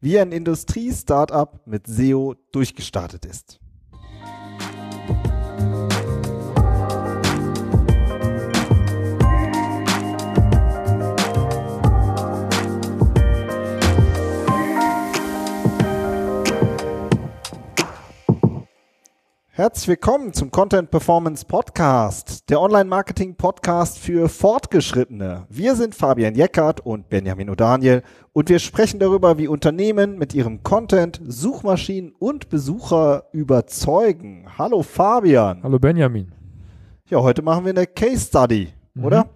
wie ein Industrie-Startup mit SEO durchgestartet ist. Herzlich willkommen zum Content Performance Podcast, der Online-Marketing-Podcast für Fortgeschrittene. Wir sind Fabian Jeckert und Benjamin O'Daniel und wir sprechen darüber, wie Unternehmen mit ihrem Content Suchmaschinen und Besucher überzeugen. Hallo Fabian. Hallo Benjamin. Ja, heute machen wir eine Case Study, mhm. oder?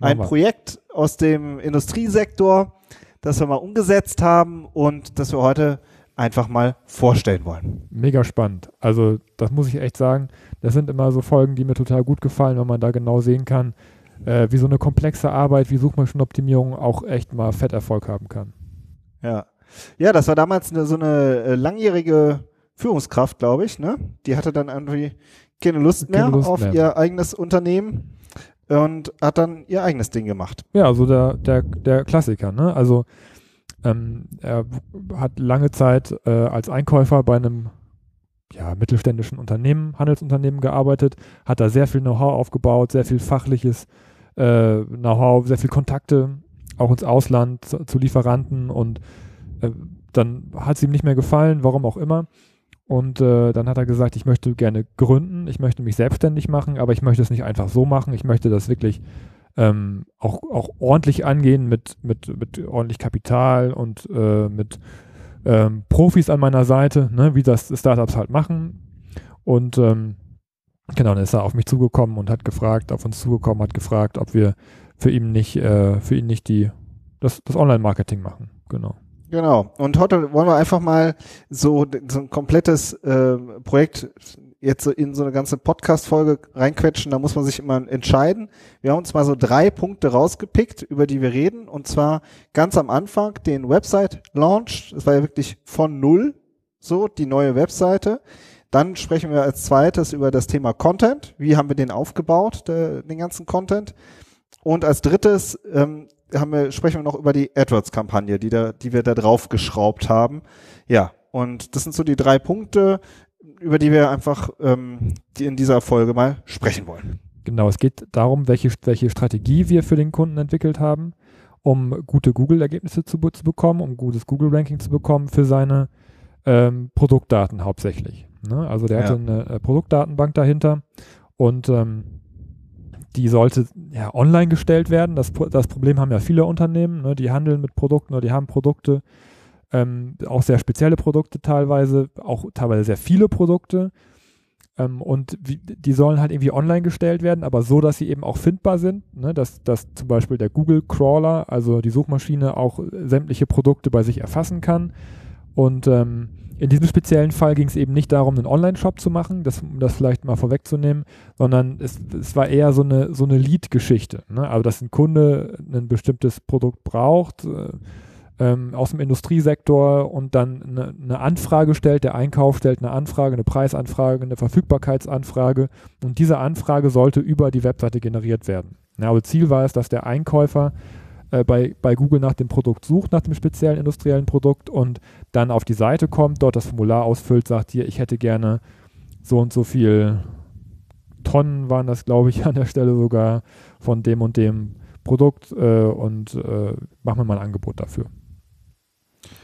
Ein Projekt aus dem Industriesektor, das wir mal umgesetzt haben und das wir heute einfach mal vorstellen wollen. Mega spannend. Also das muss ich echt sagen. Das sind immer so Folgen, die mir total gut gefallen, wenn man da genau sehen kann, äh, wie so eine komplexe Arbeit wie Suchmaschinenoptimierung auch echt mal Fetterfolg haben kann. Ja. Ja, das war damals eine, so eine äh, langjährige Führungskraft, glaube ich. Ne? Die hatte dann irgendwie keine Lust mehr keine Lust auf mehr. ihr eigenes Unternehmen und hat dann ihr eigenes Ding gemacht. Ja, also der, der, der Klassiker. Ne? Also ähm, er hat lange Zeit äh, als Einkäufer bei einem ja, mittelständischen Unternehmen, Handelsunternehmen gearbeitet, hat da sehr viel Know-how aufgebaut, sehr viel fachliches äh, Know-how, sehr viel Kontakte, auch ins Ausland zu, zu Lieferanten und äh, dann hat es ihm nicht mehr gefallen, warum auch immer. Und äh, dann hat er gesagt, ich möchte gerne gründen, ich möchte mich selbstständig machen, aber ich möchte es nicht einfach so machen, ich möchte das wirklich ähm, auch, auch ordentlich angehen mit, mit, mit ordentlich Kapital und äh, mit ähm, Profis an meiner Seite, ne, wie das Startups halt machen. Und ähm, genau, dann ist er auf mich zugekommen und hat gefragt, auf uns zugekommen, hat gefragt, ob wir für ihn nicht, äh, für ihn nicht die, das, das Online-Marketing machen. Genau. Genau. Und heute wollen wir einfach mal so, so ein komplettes äh, Projekt jetzt so in so eine ganze Podcast-Folge reinquetschen, da muss man sich immer entscheiden. Wir haben uns mal so drei Punkte rausgepickt, über die wir reden. Und zwar ganz am Anfang den Website-Launch. Das war ja wirklich von null so, die neue Webseite. Dann sprechen wir als zweites über das Thema Content. Wie haben wir den aufgebaut, der, den ganzen Content? Und als drittes ähm, haben wir, sprechen wir noch über die AdWords-Kampagne, die, da, die wir da drauf geschraubt haben. Ja, und das sind so die drei Punkte über die wir einfach ähm, die in dieser Folge mal sprechen wollen. Genau, es geht darum, welche, welche Strategie wir für den Kunden entwickelt haben, um gute Google-Ergebnisse zu, zu, bekommen, um gutes Google-Ranking zu bekommen für seine ähm, Produktdaten hauptsächlich. Ne? Also der ja. hatte eine äh, Produktdatenbank dahinter und ähm, die sollte ja online gestellt werden. Das, das Problem haben ja viele Unternehmen, ne? die handeln mit Produkten oder die haben Produkte, ähm, auch sehr spezielle Produkte teilweise, auch teilweise sehr viele Produkte. Ähm, und wie, die sollen halt irgendwie online gestellt werden, aber so, dass sie eben auch findbar sind, ne? dass, dass zum Beispiel der Google Crawler, also die Suchmaschine, auch sämtliche Produkte bei sich erfassen kann. Und ähm, in diesem speziellen Fall ging es eben nicht darum, einen Online-Shop zu machen, das, um das vielleicht mal vorwegzunehmen, sondern es, es war eher so eine, so eine Lead-Geschichte. Ne? Also, dass ein Kunde ein bestimmtes Produkt braucht, äh, ähm, aus dem Industriesektor und dann eine, eine, Anfrage stellt, der Einkauf stellt eine Anfrage, eine Preisanfrage, eine Verfügbarkeitsanfrage und diese Anfrage sollte über die Webseite generiert werden. Ja, also Ziel war es, dass der Einkäufer äh, bei, bei Google nach dem Produkt sucht, nach dem speziellen industriellen Produkt und dann auf die Seite kommt, dort das Formular ausfüllt, sagt hier, ich hätte gerne so und so viel Tonnen waren das, glaube ich, an der Stelle sogar von dem und dem Produkt äh, und äh, machen wir mal ein Angebot dafür.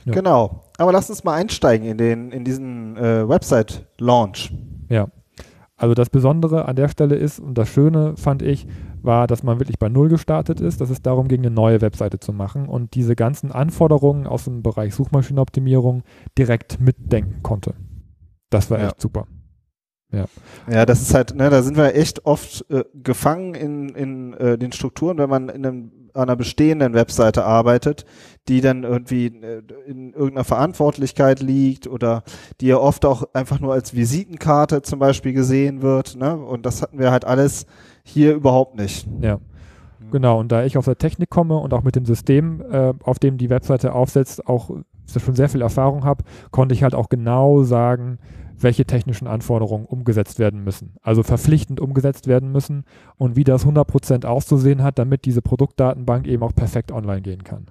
Ja. Genau. Aber lass uns mal einsteigen in den, in diesen äh, Website-Launch. Ja. Also das Besondere an der Stelle ist, und das Schöne fand ich, war, dass man wirklich bei Null gestartet ist, dass es darum ging, eine neue Webseite zu machen und diese ganzen Anforderungen aus dem Bereich Suchmaschinenoptimierung direkt mitdenken konnte. Das war ja. echt super. Ja. Ja, das ist halt, ne, da sind wir echt oft äh, gefangen in, in äh, den Strukturen, wenn man in einem, einer bestehenden Webseite arbeitet, die dann irgendwie äh, in irgendeiner Verantwortlichkeit liegt oder die ja oft auch einfach nur als Visitenkarte zum Beispiel gesehen wird, ne? Und das hatten wir halt alles hier überhaupt nicht. Ja. Genau, und da ich aus der Technik komme und auch mit dem System, äh, auf dem die Webseite aufsetzt, auch schon sehr viel Erfahrung habe, konnte ich halt auch genau sagen, welche technischen Anforderungen umgesetzt werden müssen, also verpflichtend umgesetzt werden müssen und wie das 100% auszusehen hat, damit diese Produktdatenbank eben auch perfekt online gehen kann.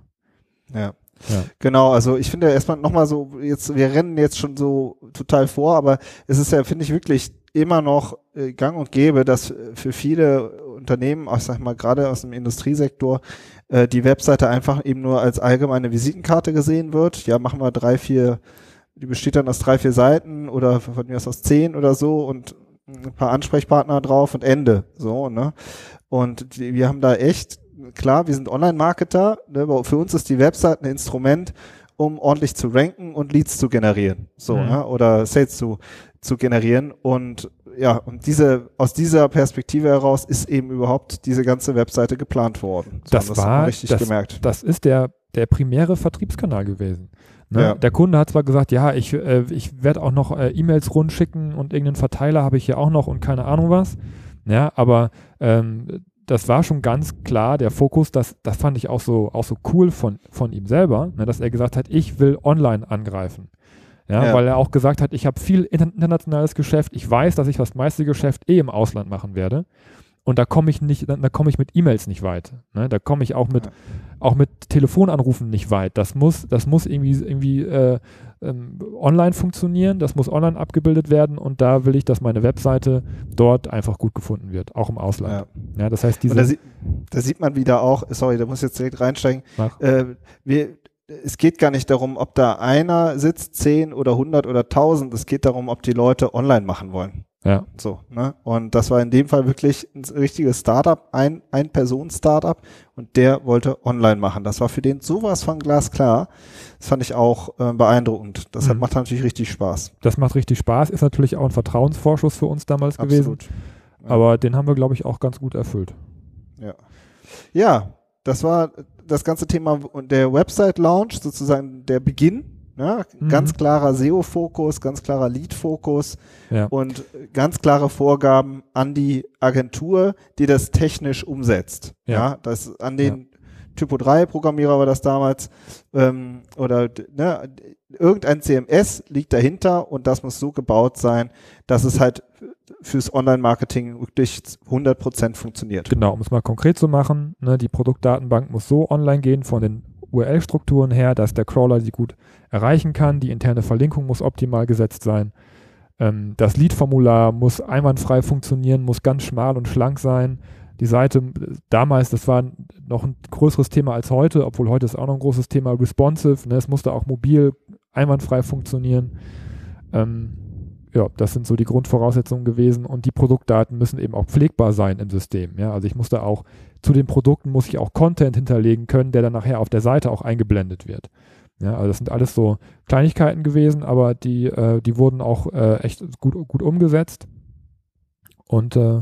Ja. Ja. Genau, also ich finde erstmal nochmal so, jetzt, wir rennen jetzt schon so total vor, aber es ist ja, finde ich, wirklich immer noch äh, gang und gäbe, dass für viele Unternehmen, auch sag mal, gerade aus dem Industriesektor, äh, die Webseite einfach eben nur als allgemeine Visitenkarte gesehen wird. Ja, machen wir drei, vier, die besteht dann aus drei, vier Seiten oder von mir aus aus zehn oder so und ein paar Ansprechpartner drauf und Ende. So, ne? Und die, wir haben da echt, klar, wir sind Online-Marketer, ne? für uns ist die Website ein Instrument, um ordentlich zu ranken und Leads zu generieren. So, mhm. ja? oder Sales zu, zu generieren. Und ja, und diese, aus dieser Perspektive heraus ist eben überhaupt diese ganze Webseite geplant worden. So das, war richtig das, gemerkt. Das ist der, der primäre Vertriebskanal gewesen. Ne? Ja. Der Kunde hat zwar gesagt, ja, ich, äh, ich werde auch noch äh, E-Mails rundschicken und irgendeinen Verteiler habe ich hier auch noch und keine Ahnung was. Ja, aber ähm, das war schon ganz klar der Fokus, das, das fand ich auch so, auch so cool von, von ihm selber, ne, dass er gesagt hat, ich will online angreifen. Ja, ja. weil er auch gesagt hat, ich habe viel internationales Geschäft, ich weiß, dass ich das meiste Geschäft eh im Ausland machen werde. Und da komme ich nicht, da komme ich mit E-Mails nicht weit. Ne? Da komme ich auch mit, ja. auch mit Telefonanrufen nicht weit. Das muss, das muss irgendwie, irgendwie äh, ähm, online funktionieren, das muss online abgebildet werden und da will ich, dass meine Webseite dort einfach gut gefunden wird, auch im Ausland. Ja, ja das heißt, diese. Da, sie, da, sieht man wieder auch, sorry, da muss ich jetzt direkt reinsteigen. Äh, wir, es geht gar nicht darum, ob da einer sitzt, zehn oder hundert oder tausend. Es geht darum, ob die Leute online machen wollen. Ja. So, ne? Und das war in dem Fall wirklich ein richtiges Startup, ein, ein Person-Startup und der wollte online machen. Das war für den sowas von glasklar. Das fand ich auch äh, beeindruckend. Das mhm. macht natürlich richtig Spaß. Das macht richtig Spaß, ist natürlich auch ein Vertrauensvorschuss für uns damals Absolut. gewesen. Ja. Aber den haben wir, glaube ich, auch ganz gut erfüllt. Ja. Ja, das war das ganze Thema der Website-Launch, sozusagen der Beginn Ne? Mhm. Ganz klarer SEO-Fokus, ganz klarer Lead-Fokus ja. und ganz klare Vorgaben an die Agentur, die das technisch umsetzt. Ja, ja das an den ja. Typo 3 Programmierer war das damals ähm, oder ne, irgendein CMS liegt dahinter und das muss so gebaut sein, dass es halt fürs Online-Marketing wirklich 100% funktioniert. Genau, um es mal konkret zu machen, ne, die Produktdatenbank muss so online gehen von den URL-Strukturen her, dass der Crawler sie gut erreichen kann. Die interne Verlinkung muss optimal gesetzt sein. Ähm, das Lead-Formular muss einwandfrei funktionieren, muss ganz schmal und schlank sein. Die Seite damals, das war noch ein größeres Thema als heute, obwohl heute ist auch noch ein großes Thema responsive. Ne? Es musste auch mobil einwandfrei funktionieren. Ähm, ja, das sind so die Grundvoraussetzungen gewesen und die Produktdaten müssen eben auch pflegbar sein im System. Ja, also ich musste auch zu den Produkten muss ich auch Content hinterlegen können, der dann nachher auf der Seite auch eingeblendet wird. Ja, also das sind alles so Kleinigkeiten gewesen, aber die, äh, die wurden auch äh, echt gut, gut umgesetzt. Und äh,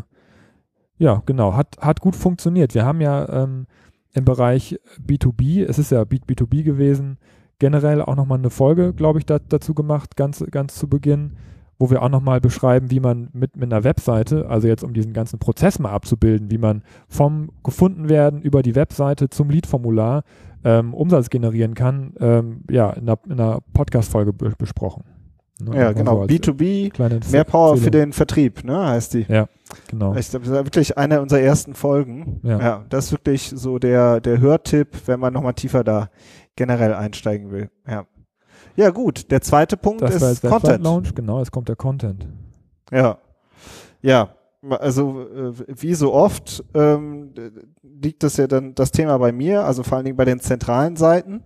ja, genau, hat, hat gut funktioniert. Wir haben ja ähm, im Bereich B2B, es ist ja B2B gewesen, generell auch nochmal eine Folge, glaube ich, da, dazu gemacht, ganz, ganz zu Beginn wo wir auch nochmal beschreiben, wie man mit, mit einer Webseite, also jetzt um diesen ganzen Prozess mal abzubilden, wie man vom gefunden werden über die Webseite zum Lead-Formular ähm, Umsatz generieren kann, ähm, ja, in einer, in einer Podcast-Folge be besprochen. Ne? Ja, genau. So B2B, mehr Power für den Vertrieb, ne, heißt die. Ja, genau. Ich glaube, das ist wirklich eine unserer ersten Folgen. Ja. ja, das ist wirklich so der, der Hörtipp, wenn man nochmal tiefer da generell einsteigen will. Ja. Ja, gut. Der zweite Punkt das ist war Content. Launch, genau, es kommt der Content. Ja. Ja. Also äh, wie so oft ähm, liegt das ja dann das Thema bei mir, also vor allen Dingen bei den zentralen Seiten.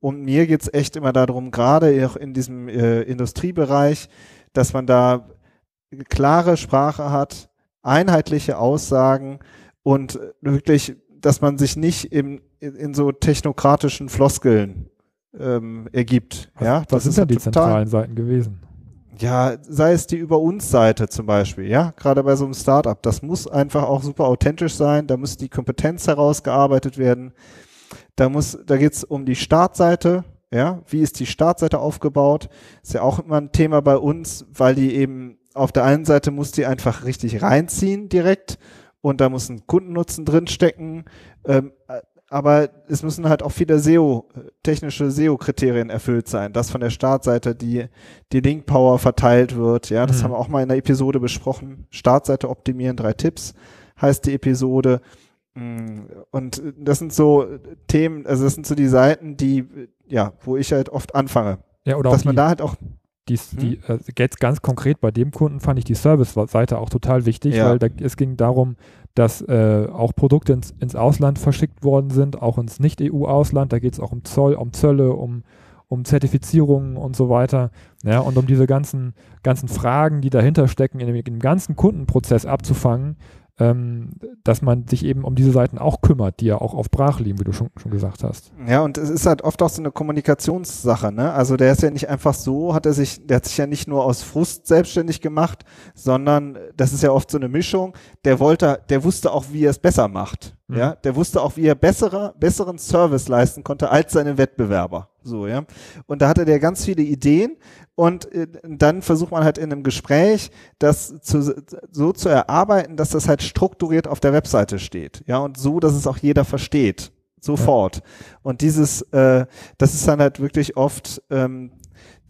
Und mir geht's echt immer darum, gerade auch in diesem äh, Industriebereich, dass man da klare Sprache hat, einheitliche Aussagen und wirklich, dass man sich nicht im, in, in so technokratischen Floskeln ähm, ergibt. Was, ja, das sind ja die zentralen Seiten gewesen. Ja, sei es die über uns Seite zum Beispiel, ja, gerade bei so einem Startup. Das muss einfach auch super authentisch sein. Da muss die Kompetenz herausgearbeitet werden. Da muss, da geht's um die Startseite. Ja, wie ist die Startseite aufgebaut? Ist ja auch immer ein Thema bei uns, weil die eben auf der einen Seite muss die einfach richtig reinziehen direkt und da muss ein Kundennutzen drinstecken. Ähm, aber es müssen halt auch viele SEO, technische SEO-Kriterien erfüllt sein, dass von der Startseite die, die Link-Power verteilt wird. Ja, das mhm. haben wir auch mal in der Episode besprochen. Startseite optimieren, drei Tipps heißt die Episode. Mm, und das sind so Themen, also das sind so die Seiten, die, ja, wo ich halt oft anfange. Ja, oder dass man die, da halt auch, die, die äh, jetzt ganz konkret bei dem Kunden fand ich die Service-Seite auch total wichtig, Ja. weil da, es ging darum, dass äh, auch Produkte ins, ins Ausland verschickt worden sind, auch ins Nicht-EU-Ausland. Da geht es auch um Zoll, um Zölle, um, um Zertifizierungen und so weiter. Ja, und um diese ganzen, ganzen Fragen, die dahinter stecken, in dem, in dem ganzen Kundenprozess abzufangen, ähm, dass man sich eben um diese Seiten auch kümmert, die ja auch auf Brach liegen, wie du schon, schon gesagt hast. ja, und es ist halt oft auch so eine Kommunikationssache, ne? Also der ist ja nicht einfach so, hat er sich, der hat sich ja nicht nur aus Frust selbstständig gemacht, sondern das ist ja oft so eine Mischung. Der wollte, der wusste auch, wie er es besser macht. Mhm. Ja, der wusste auch, wie er bessere, besseren Service leisten konnte als seine Wettbewerber. So, ja. Und da hatte der ganz viele Ideen und äh, dann versucht man halt in einem Gespräch, das zu, so zu erarbeiten, dass das halt strukturiert auf der Webseite steht. Ja, und so, dass es auch jeder versteht. Sofort. Und dieses, äh, das ist dann halt wirklich oft ähm,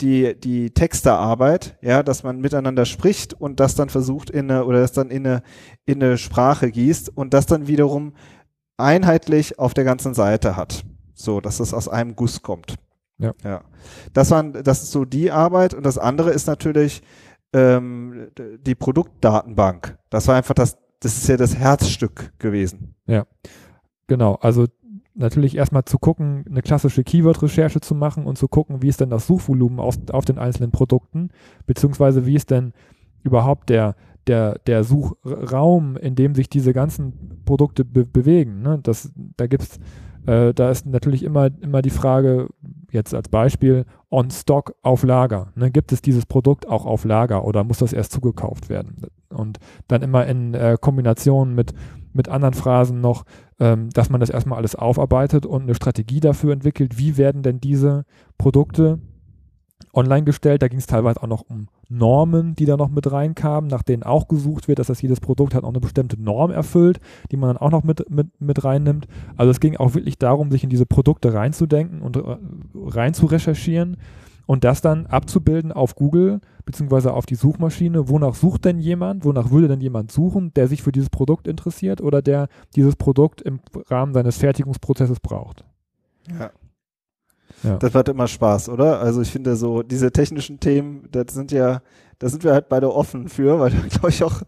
die, die Texterarbeit, ja, dass man miteinander spricht und das dann versucht in eine, oder das dann in eine, in eine Sprache gießt und das dann wiederum einheitlich auf der ganzen Seite hat. So, dass das aus einem Guss kommt. Ja. Ja. Das waren, das ist so die Arbeit und das andere ist natürlich ähm, die Produktdatenbank. Das war einfach das, das ist ja das Herzstück gewesen. Genau, also natürlich erstmal zu gucken, eine klassische Keyword-Recherche zu machen und zu gucken, wie ist denn das Suchvolumen auf, auf den einzelnen Produkten, beziehungsweise wie ist denn überhaupt der, der, der Suchraum, in dem sich diese ganzen Produkte be bewegen. Ne? Das, da gibt's, äh, da ist natürlich immer, immer die Frage, jetzt als Beispiel, on stock auf Lager. Ne? Gibt es dieses Produkt auch auf Lager oder muss das erst zugekauft werden? Und dann immer in äh, Kombination mit, mit anderen Phrasen noch, ähm, dass man das erstmal alles aufarbeitet und eine Strategie dafür entwickelt, wie werden denn diese Produkte online gestellt. Da ging es teilweise auch noch um Normen, die da noch mit reinkamen, nach denen auch gesucht wird, dass das jedes Produkt halt auch eine bestimmte Norm erfüllt, die man dann auch noch mit, mit, mit reinnimmt. Also es ging auch wirklich darum, sich in diese Produkte reinzudenken und äh, rein zu recherchieren und das dann abzubilden auf Google beziehungsweise auf die Suchmaschine. Wonach sucht denn jemand? Wonach würde denn jemand suchen, der sich für dieses Produkt interessiert oder der dieses Produkt im Rahmen seines Fertigungsprozesses braucht? Ja. Ja. Das macht immer Spaß, oder? Also ich finde so, diese technischen Themen, das sind ja, da sind wir halt beide offen für, weil wir, glaube ich, auch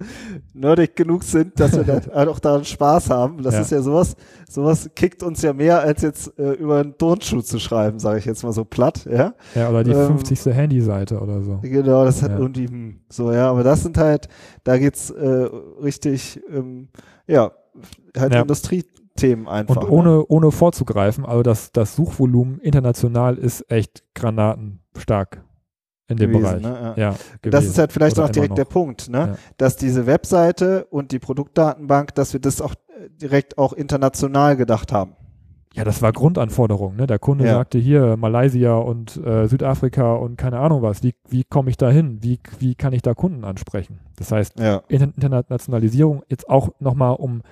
nerdig genug sind, dass wir halt auch daran Spaß haben. Das Ja. ist ja sowas, sowas kickt uns ja mehr, als jetzt äh, über einen Turnschuh zu schreiben, sage ich jetzt mal so platt, ja. Ja, oder die Ähm, 50. Handyseite oder so. Genau, das hat Ja. irgendwie hm, so, ja, aber das sind halt, da geht's äh, richtig, ähm, ja, halt Ja. Industriethemen einfach. Und ne? ohne, ohne vorzugreifen, also das, das Suchvolumen international ist echt granatenstark in dem gewesen, Bereich. ne? Ja. Ja, Das ist halt vielleicht Oder auch direkt immer der noch. Punkt, ne? Ja. Dass diese Webseite und die Produktdatenbank, dass wir das auch äh, direkt auch international gedacht haben. Ja, das war Grundanforderung. Ne? Der Kunde Ja. sagte hier Malaysia und äh, Südafrika und keine Ahnung was. Wie, wie komme ich da hin? Wie, wie kann ich da Kunden ansprechen? Das heißt, Internationalisierung jetzt auch nochmal, um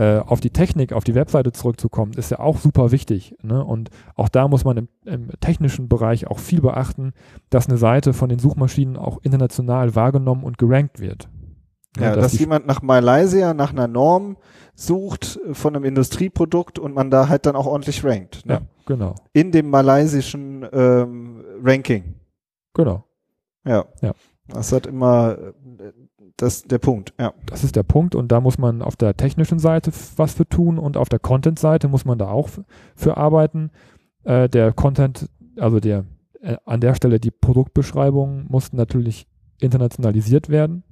äh, auf die Technik, auf die Webseite zurückzukommen, ist ja auch super wichtig. Ne? Und auch da muss man im, im technischen Bereich auch viel beachten, dass eine Seite von den Suchmaschinen auch international wahrgenommen und gerankt wird. Ne, Ja, dass die- jemand nach Malaysia, nach einer Norm sucht äh, von einem Industrieprodukt und man da halt dann auch ordentlich rankt. Ne? ja, genau, In dem malaysischen ähm, Ranking. genau. Ja. Ja. Das hat immer das der Punkt. Ja. Das ist der Punkt und da muss man auf der technischen Seite was für tun und auf der Content-Seite muss man da auch für arbeiten. Äh, der Content, also der äh, an der Stelle die Produktbeschreibungen mussten natürlich internationalisiert werden,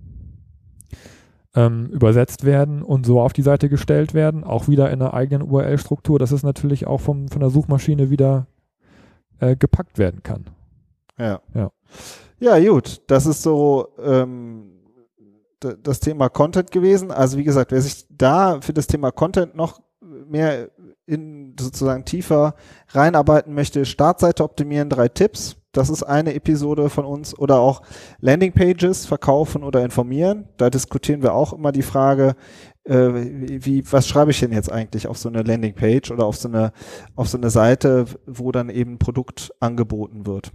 ähm, übersetzt werden und so auf die Seite gestellt werden, auch wieder in einer eigenen URL-Struktur, dass es natürlich auch vom, von der Suchmaschine wieder äh, gepackt werden kann. Ja. Ja. Ja, gut. Das ist so ähm, das Thema Content gewesen. Also wie gesagt, wer sich da für das Thema Content noch mehr in sozusagen tiefer reinarbeiten möchte, Startseite optimieren, drei Tipps. Das ist eine Episode von uns oder auch Landingpages verkaufen oder informieren. Da diskutieren wir auch immer die Frage, äh, wie, was schreibe ich denn jetzt eigentlich auf so eine Landingpage oder auf so eine, auf so eine Seite, wo dann eben Produkt angeboten wird.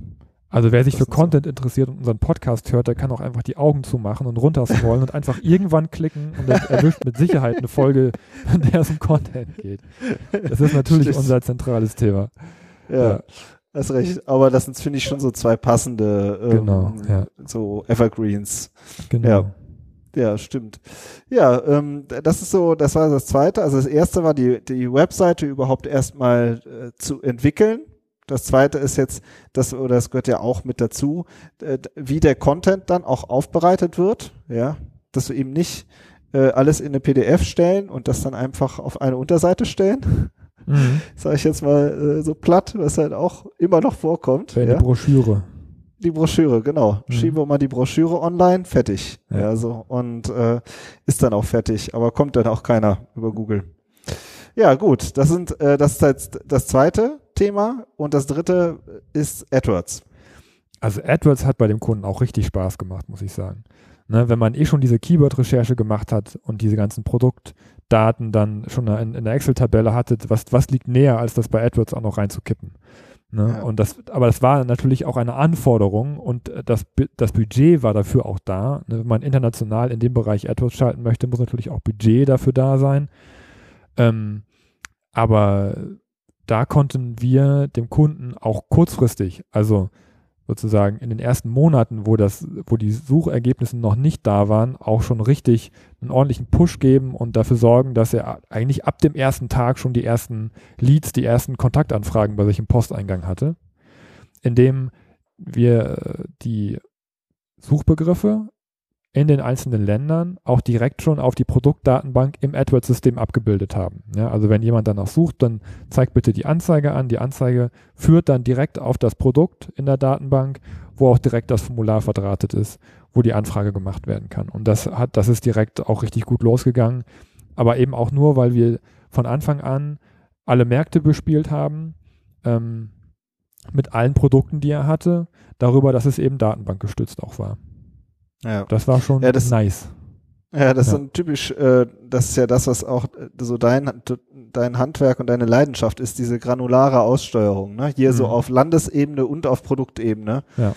Also wer sich Das für ist so. Content interessiert und unseren Podcast hört, der kann auch einfach die Augen zumachen und runterscrollen und einfach irgendwann klicken und er erwischt mit Sicherheit eine Folge, in der es um Content geht. Das ist natürlich Stimmt. unser zentrales Thema. Ja, Ja. hast recht. Aber das sind, finde ich, schon so zwei passende ähm, Genau, ja. so Evergreens. Genau. Ja. Ja, stimmt. Ja, ähm, das ist so, das war das zweite. Also das erste war die, die Webseite überhaupt erstmal äh, zu entwickeln. Das zweite ist jetzt, das, oder das gehört ja auch mit dazu, äh, wie der Content dann auch aufbereitet wird. Ja, dass wir eben nicht äh, alles in eine PDF stellen und das dann einfach auf eine Unterseite stellen. Mhm. Sage ich jetzt mal äh, so platt, was halt auch immer noch vorkommt. Eine Ja? Broschüre. Die Broschüre, genau. Mhm. Schieben wir mal die Broschüre online, fertig. Ja. Ja, so. Und äh, ist dann auch fertig, aber kommt dann auch keiner über Google. Ja, gut, das sind äh, das ist jetzt das zweite Thema und das dritte ist AdWords. Also AdWords hat bei dem Kunden auch richtig Spaß gemacht, muss ich sagen. Ne, wenn man eh schon diese Keyword-Recherche gemacht hat und diese ganzen Produktdaten dann schon in, in der Excel-Tabelle hatte, was, was liegt näher, als das bei AdWords auch noch reinzukippen. Ne? Ja. Und das, aber das war natürlich auch eine Anforderung und das, das Budget war dafür auch da. Ne? Wenn man international in dem Bereich AdWords schalten möchte, muss natürlich auch Budget dafür da sein. Ähm, aber da konnten wir dem Kunden auch kurzfristig, also sozusagen in den ersten Monaten, wo das, wo die Suchergebnisse noch nicht da waren, auch schon richtig einen ordentlichen Push geben und dafür sorgen, dass er eigentlich ab dem ersten Tag schon die ersten Leads, die ersten Kontaktanfragen bei sich im Posteingang hatte, indem wir äh, die Suchbegriffe in den einzelnen Ländern auch direkt schon auf die Produktdatenbank im AdWords-System abgebildet haben. Ja, also wenn jemand danach sucht, dann zeigt bitte die Anzeige an. Die Anzeige führt dann direkt auf das Produkt in der Datenbank, wo auch direkt das Formular verdrahtet ist, wo die Anfrage gemacht werden kann. Und das hat, das ist direkt auch richtig gut losgegangen. Aber eben auch nur, weil wir von Anfang an alle Märkte bespielt haben, ähm, mit allen Produkten, die er hatte, darüber, dass es eben datenbankgestützt auch war. Ja. Das war schon Ja, das- nice. Ja, das Ja. ist ein typisch, äh, das ist ja das, was auch äh, so dein, dein Handwerk und deine Leidenschaft ist, diese granulare Aussteuerung, ne? Hier so Mhm. auf Landesebene und auf Produktebene. Ja.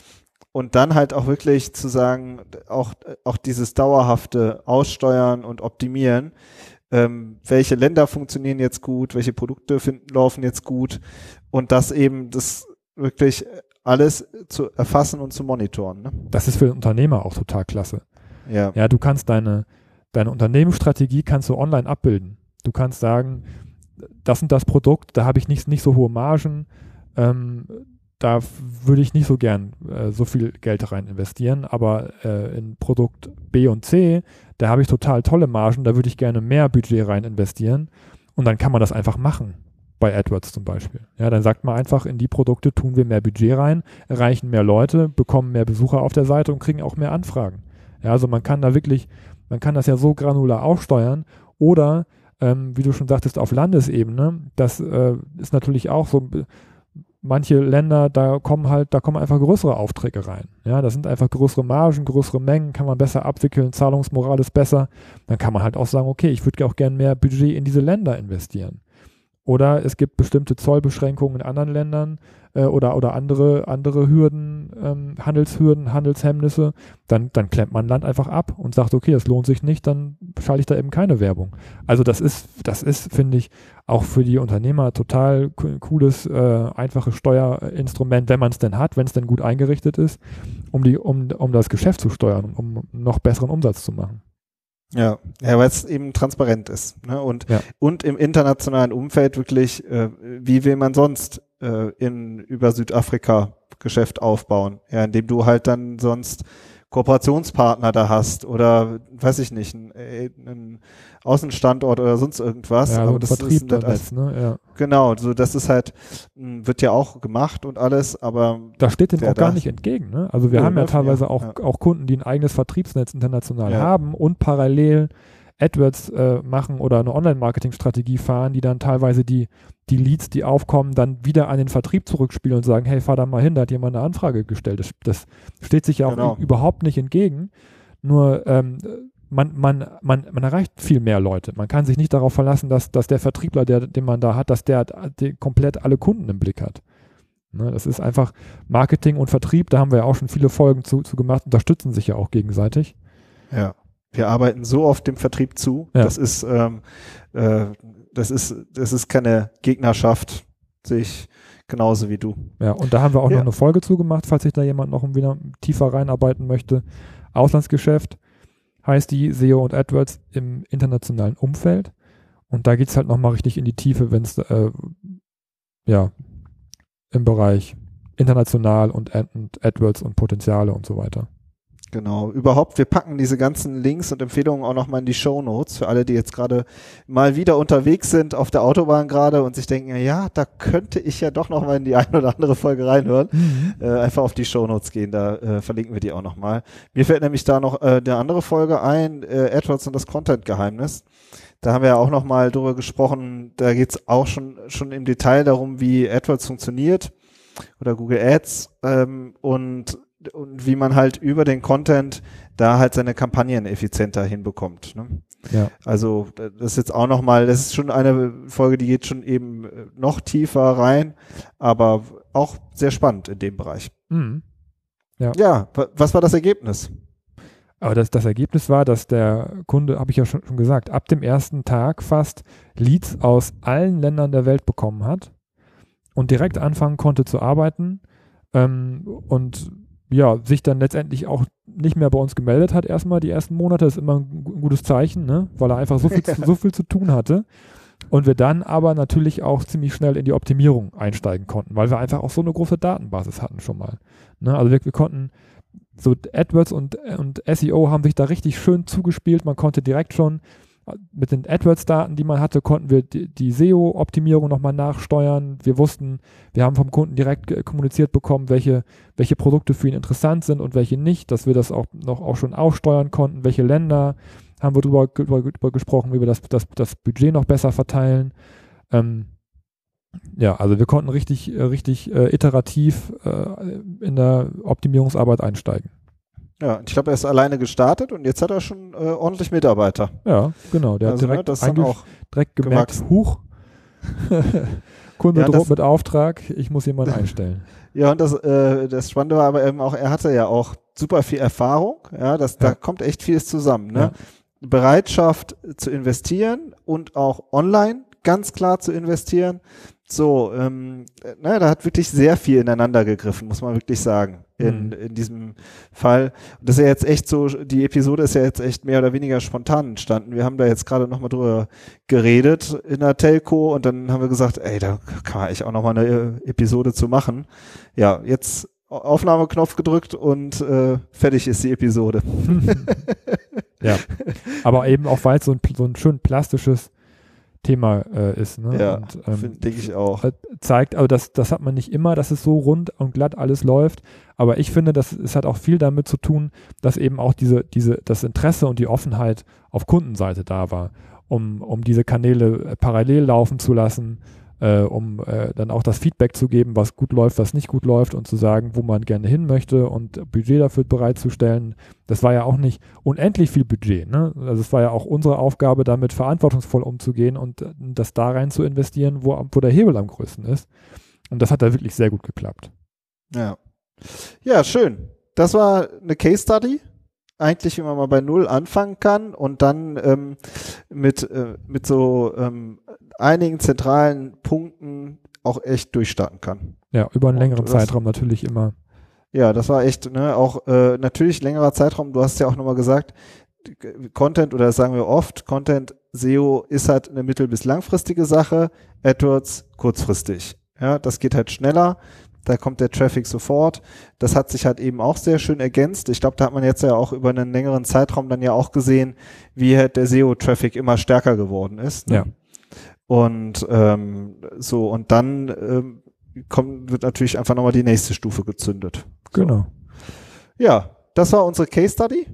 Und dann halt auch wirklich zu sagen, auch, auch dieses dauerhafte Aussteuern und Optimieren. Ähm, welche Länder funktionieren jetzt gut, welche Produkte finden, laufen jetzt gut und das eben, das wirklich alles zu erfassen und zu monitoren. Ne? Das ist für den Unternehmer auch total klasse. Ja. Ja, du kannst deine, deine Unternehmensstrategie kannst du online abbilden. Du kannst sagen, das und das Produkt, da habe ich nicht, nicht so hohe Margen, ähm, da würde ich nicht so gern äh, so viel Geld rein investieren, aber äh, in Produkt B und C, da habe ich total tolle Margen, da würde ich gerne mehr Budget rein investieren und dann kann man das einfach machen. Bei AdWords zum Beispiel. Ja, dann sagt man einfach, in die Produkte tun wir mehr Budget rein, erreichen mehr Leute, bekommen mehr Besucher auf der Seite und kriegen auch mehr Anfragen. Ja, also man kann da wirklich, man kann das ja so granular aufsteuern oder, ähm, wie du schon sagtest, auf Landesebene, das äh, ist natürlich auch so, manche Länder, da kommen halt, da kommen einfach größere Aufträge rein. Ja, das sind einfach größere Margen, größere Mengen, kann man besser abwickeln, Zahlungsmoral ist besser. Dann kann man halt auch sagen, okay, ich würde auch gern mehr Budget in diese Länder investieren. Oder es gibt bestimmte Zollbeschränkungen in anderen Ländern äh, oder, oder andere, andere Hürden, ähm, Handelshürden, Handelshemmnisse. Dann, dann klemmt man Land einfach ab und sagt, okay, das lohnt sich nicht, dann schalte ich da eben keine Werbung. Also das ist, das ist, finde ich, auch für die Unternehmer total co- cooles, äh, einfaches Steuerinstrument, wenn man es denn hat, wenn es denn gut eingerichtet ist, um, die, um, um das Geschäft zu steuern, um noch besseren Umsatz zu machen. Ja, ja, weil es eben transparent ist. Ne? Und, Ja. und im internationalen Umfeld wirklich, äh, wie will man sonst äh, in über Südafrika Geschäft aufbauen? Ja, indem du halt dann sonst Kooperationspartner da hast oder weiß ich nicht, einen, äh, einen Außenstandort oder sonst irgendwas. ja, so Aber ein das Vertrieb ist Netz, ne? ja. genau, so das ist halt mh, wird ja auch gemacht und alles, aber Das steht dem auch gar da- nicht entgegen. Ne? Also wir Ja, haben ja läuft, teilweise ja, auch, auch Kunden, die ein eigenes Vertriebsnetz international haben und parallel AdWords äh, machen oder eine Online-Marketing-Strategie fahren, die dann teilweise die, die Leads, die aufkommen, dann wieder an den Vertrieb zurückspielen und sagen, hey, fahr da mal hin, da hat jemand eine Anfrage gestellt. Das, das steht sich ja auch Genau. überhaupt nicht entgegen. Nur ähm, man, man, man, man erreicht viel mehr Leute. Man kann sich nicht darauf verlassen, dass, dass der Vertriebler, der, den man da hat, dass der die komplett alle Kunden im Blick hat. Ne, das ist einfach Marketing und Vertrieb, da haben wir ja auch schon viele Folgen zu, zu gemacht, unterstützen sich ja auch gegenseitig. Ja. Wir arbeiten so oft dem Vertrieb zu. Ja. Das ist, ähm, äh, das ist, das ist keine Gegnerschaft, sehe ich genauso wie du. Ja, und da haben wir auch Ja. noch eine Folge zugemacht, falls sich da jemand noch wieder tiefer reinarbeiten möchte. Auslandsgeschäft heißt die SEO und AdWords im internationalen Umfeld. Und da geht es halt nochmal richtig in die Tiefe, wenn es äh, ja im Bereich international und, und AdWords und Potenziale und so weiter. Genau. Überhaupt, wir packen diese ganzen Links und Empfehlungen auch nochmal in die Show Notes für alle, die jetzt gerade mal wieder unterwegs sind auf der Autobahn gerade und sich denken, ja, da könnte ich ja doch nochmal in die eine oder andere Folge reinhören. Äh, einfach auf die Show Notes gehen, da äh, verlinken wir die auch nochmal. Mir fällt nämlich da noch äh, eine andere Folge ein, äh, AdWords und das Content-Geheimnis. Da haben wir ja auch nochmal drüber gesprochen, da geht's auch schon, schon im Detail darum, wie AdWords funktioniert oder Google Ads ähm, und, und wie man halt über den Content da halt seine Kampagnen effizienter hinbekommt. Ne? Ja. Also das ist jetzt auch nochmal, das ist schon eine Folge, die geht schon eben äh, noch tiefer rein, aber auch sehr spannend in dem Bereich. Mhm. Ja, wa- was war das Ergebnis? Aber das, das Ergebnis war, dass der Kunde, habe ich ja schon, schon gesagt, ab dem ersten Tag fast Leads aus allen Ländern der Welt bekommen hat und direkt anfangen konnte zu arbeiten ähm, und ja, sich dann letztendlich auch nicht mehr bei uns gemeldet hat erstmal die ersten Monate, ist immer ein, gu- ein gutes Zeichen, ne? weil er einfach so viel, zu- so viel zu tun hatte. Und wir dann aber natürlich auch ziemlich schnell in die Optimierung einsteigen konnten, weil wir einfach auch so eine große Datenbasis hatten schon mal. Ne? Also wir, wir konnten so AdWords und, und SEO haben sich da richtig schön zugespielt. Man konnte direkt schon mit den AdWords-Daten, die man hatte, konnten wir die, die SEO-Optimierung nochmal nachsteuern. Wir wussten, wir haben vom Kunden direkt kommuniziert bekommen, welche, welche Produkte für ihn interessant sind und welche nicht, dass wir das auch noch auch schon aussteuern konnten, welche Länder haben wir drüber, drüber, drüber gesprochen, wie wir das, das, das Budget noch besser verteilen. Ähm, ja, also wir konnten richtig, äh, richtig äh, iterativ äh, in der Optimierungsarbeit einsteigen. Ja, ich glaube, er ist alleine gestartet und jetzt hat er schon äh, ordentlich Mitarbeiter. Ja, genau. Der also, hat ne, direkt, das ist dann auch direkt gemerkt, gewachsen. Huch, Kunde Ja, droht das- mit Auftrag, ich muss jemanden einstellen. Ja, und das, äh, das Spannende war aber eben auch, er hatte ja auch super viel Erfahrung. Ja, das, da Ja. kommt echt vieles zusammen. Ne? Ja. Bereitschaft zu investieren und auch online ganz klar zu investieren. So, ähm, ne, da hat wirklich sehr viel ineinander gegriffen, muss man wirklich sagen, in, Mhm. in diesem Fall. Und das ist ja jetzt echt so, die Episode ist ja jetzt echt mehr oder weniger spontan entstanden. Wir haben da jetzt gerade nochmal drüber geredet in der Telco und dann haben wir gesagt, ey, da kann man eigentlich auch nochmal eine äh, Episode zu machen. Ja, jetzt Aufnahmeknopf gedrückt und äh, fertig ist die Episode. ja. Aber eben auch, weil es so ein, so ein schön plastisches Thema äh, ist. Ne? Ja, ähm, Denke ich auch. äh, zeigt, aber das, das hat man nicht immer, dass es so rund und glatt alles läuft. Aber ich finde, das es hat auch viel damit zu tun, dass eben auch diese, diese, das Interesse und die Offenheit auf Kundenseite da war, um, um diese Kanäle äh, parallel laufen zu lassen, äh, um äh, dann auch das Feedback zu geben, was gut läuft, was nicht gut läuft und zu sagen, wo man gerne hin möchte und Budget dafür bereitzustellen. Das war ja auch nicht unendlich viel Budget. Ne? Also es war ja auch unsere Aufgabe, damit verantwortungsvoll umzugehen und äh, das da rein zu investieren, wo, wo der Hebel am größten ist. Und das hat da wirklich sehr gut geklappt. Ja. Ja, schön. Das war eine Case Study. Eigentlich, man mal bei Null anfangen kann und dann ähm, mit, äh, mit so ähm, einigen zentralen Punkten auch echt durchstarten kann. Ja, über einen längeren das- Zeitraum natürlich immer. Ja, das war echt, ne, auch äh, natürlich längerer Zeitraum. Du hast ja auch nochmal gesagt, Content oder sagen wir oft, Content SEO ist halt eine mittel- bis langfristige Sache, AdWords kurzfristig. Ja, das geht halt schneller. Da kommt der Traffic sofort. Das hat sich halt eben auch sehr schön ergänzt. Ich glaube, da hat man jetzt ja auch über einen längeren Zeitraum dann ja auch gesehen, wie halt der SEO-Traffic immer stärker geworden ist. Ne? Ja. Und ähm, so, und dann ähm, kommt, wird natürlich einfach nochmal die nächste Stufe gezündet. So. Genau. Ja, das war unsere Case Study,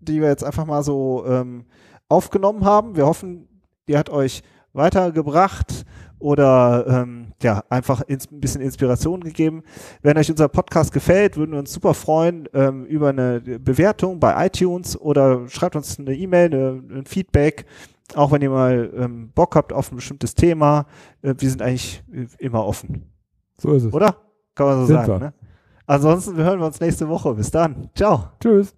die wir jetzt einfach mal so ähm, aufgenommen haben. Wir hoffen, die hat euch weitergebracht oder ähm, ja, einfach ins, ein bisschen Inspiration gegeben. Wenn euch unser Podcast gefällt, würden wir uns super freuen ähm, über eine Bewertung bei iTunes oder schreibt uns eine E-Mail, eine, ein Feedback, auch wenn ihr mal ähm, Bock habt auf ein bestimmtes Thema. Äh, wir sind eigentlich äh, immer offen, So ist es. oder? Kann man so Sind sagen, ne? Ansonsten hören wir uns nächste Woche. Bis dann. Ciao. Tschüss.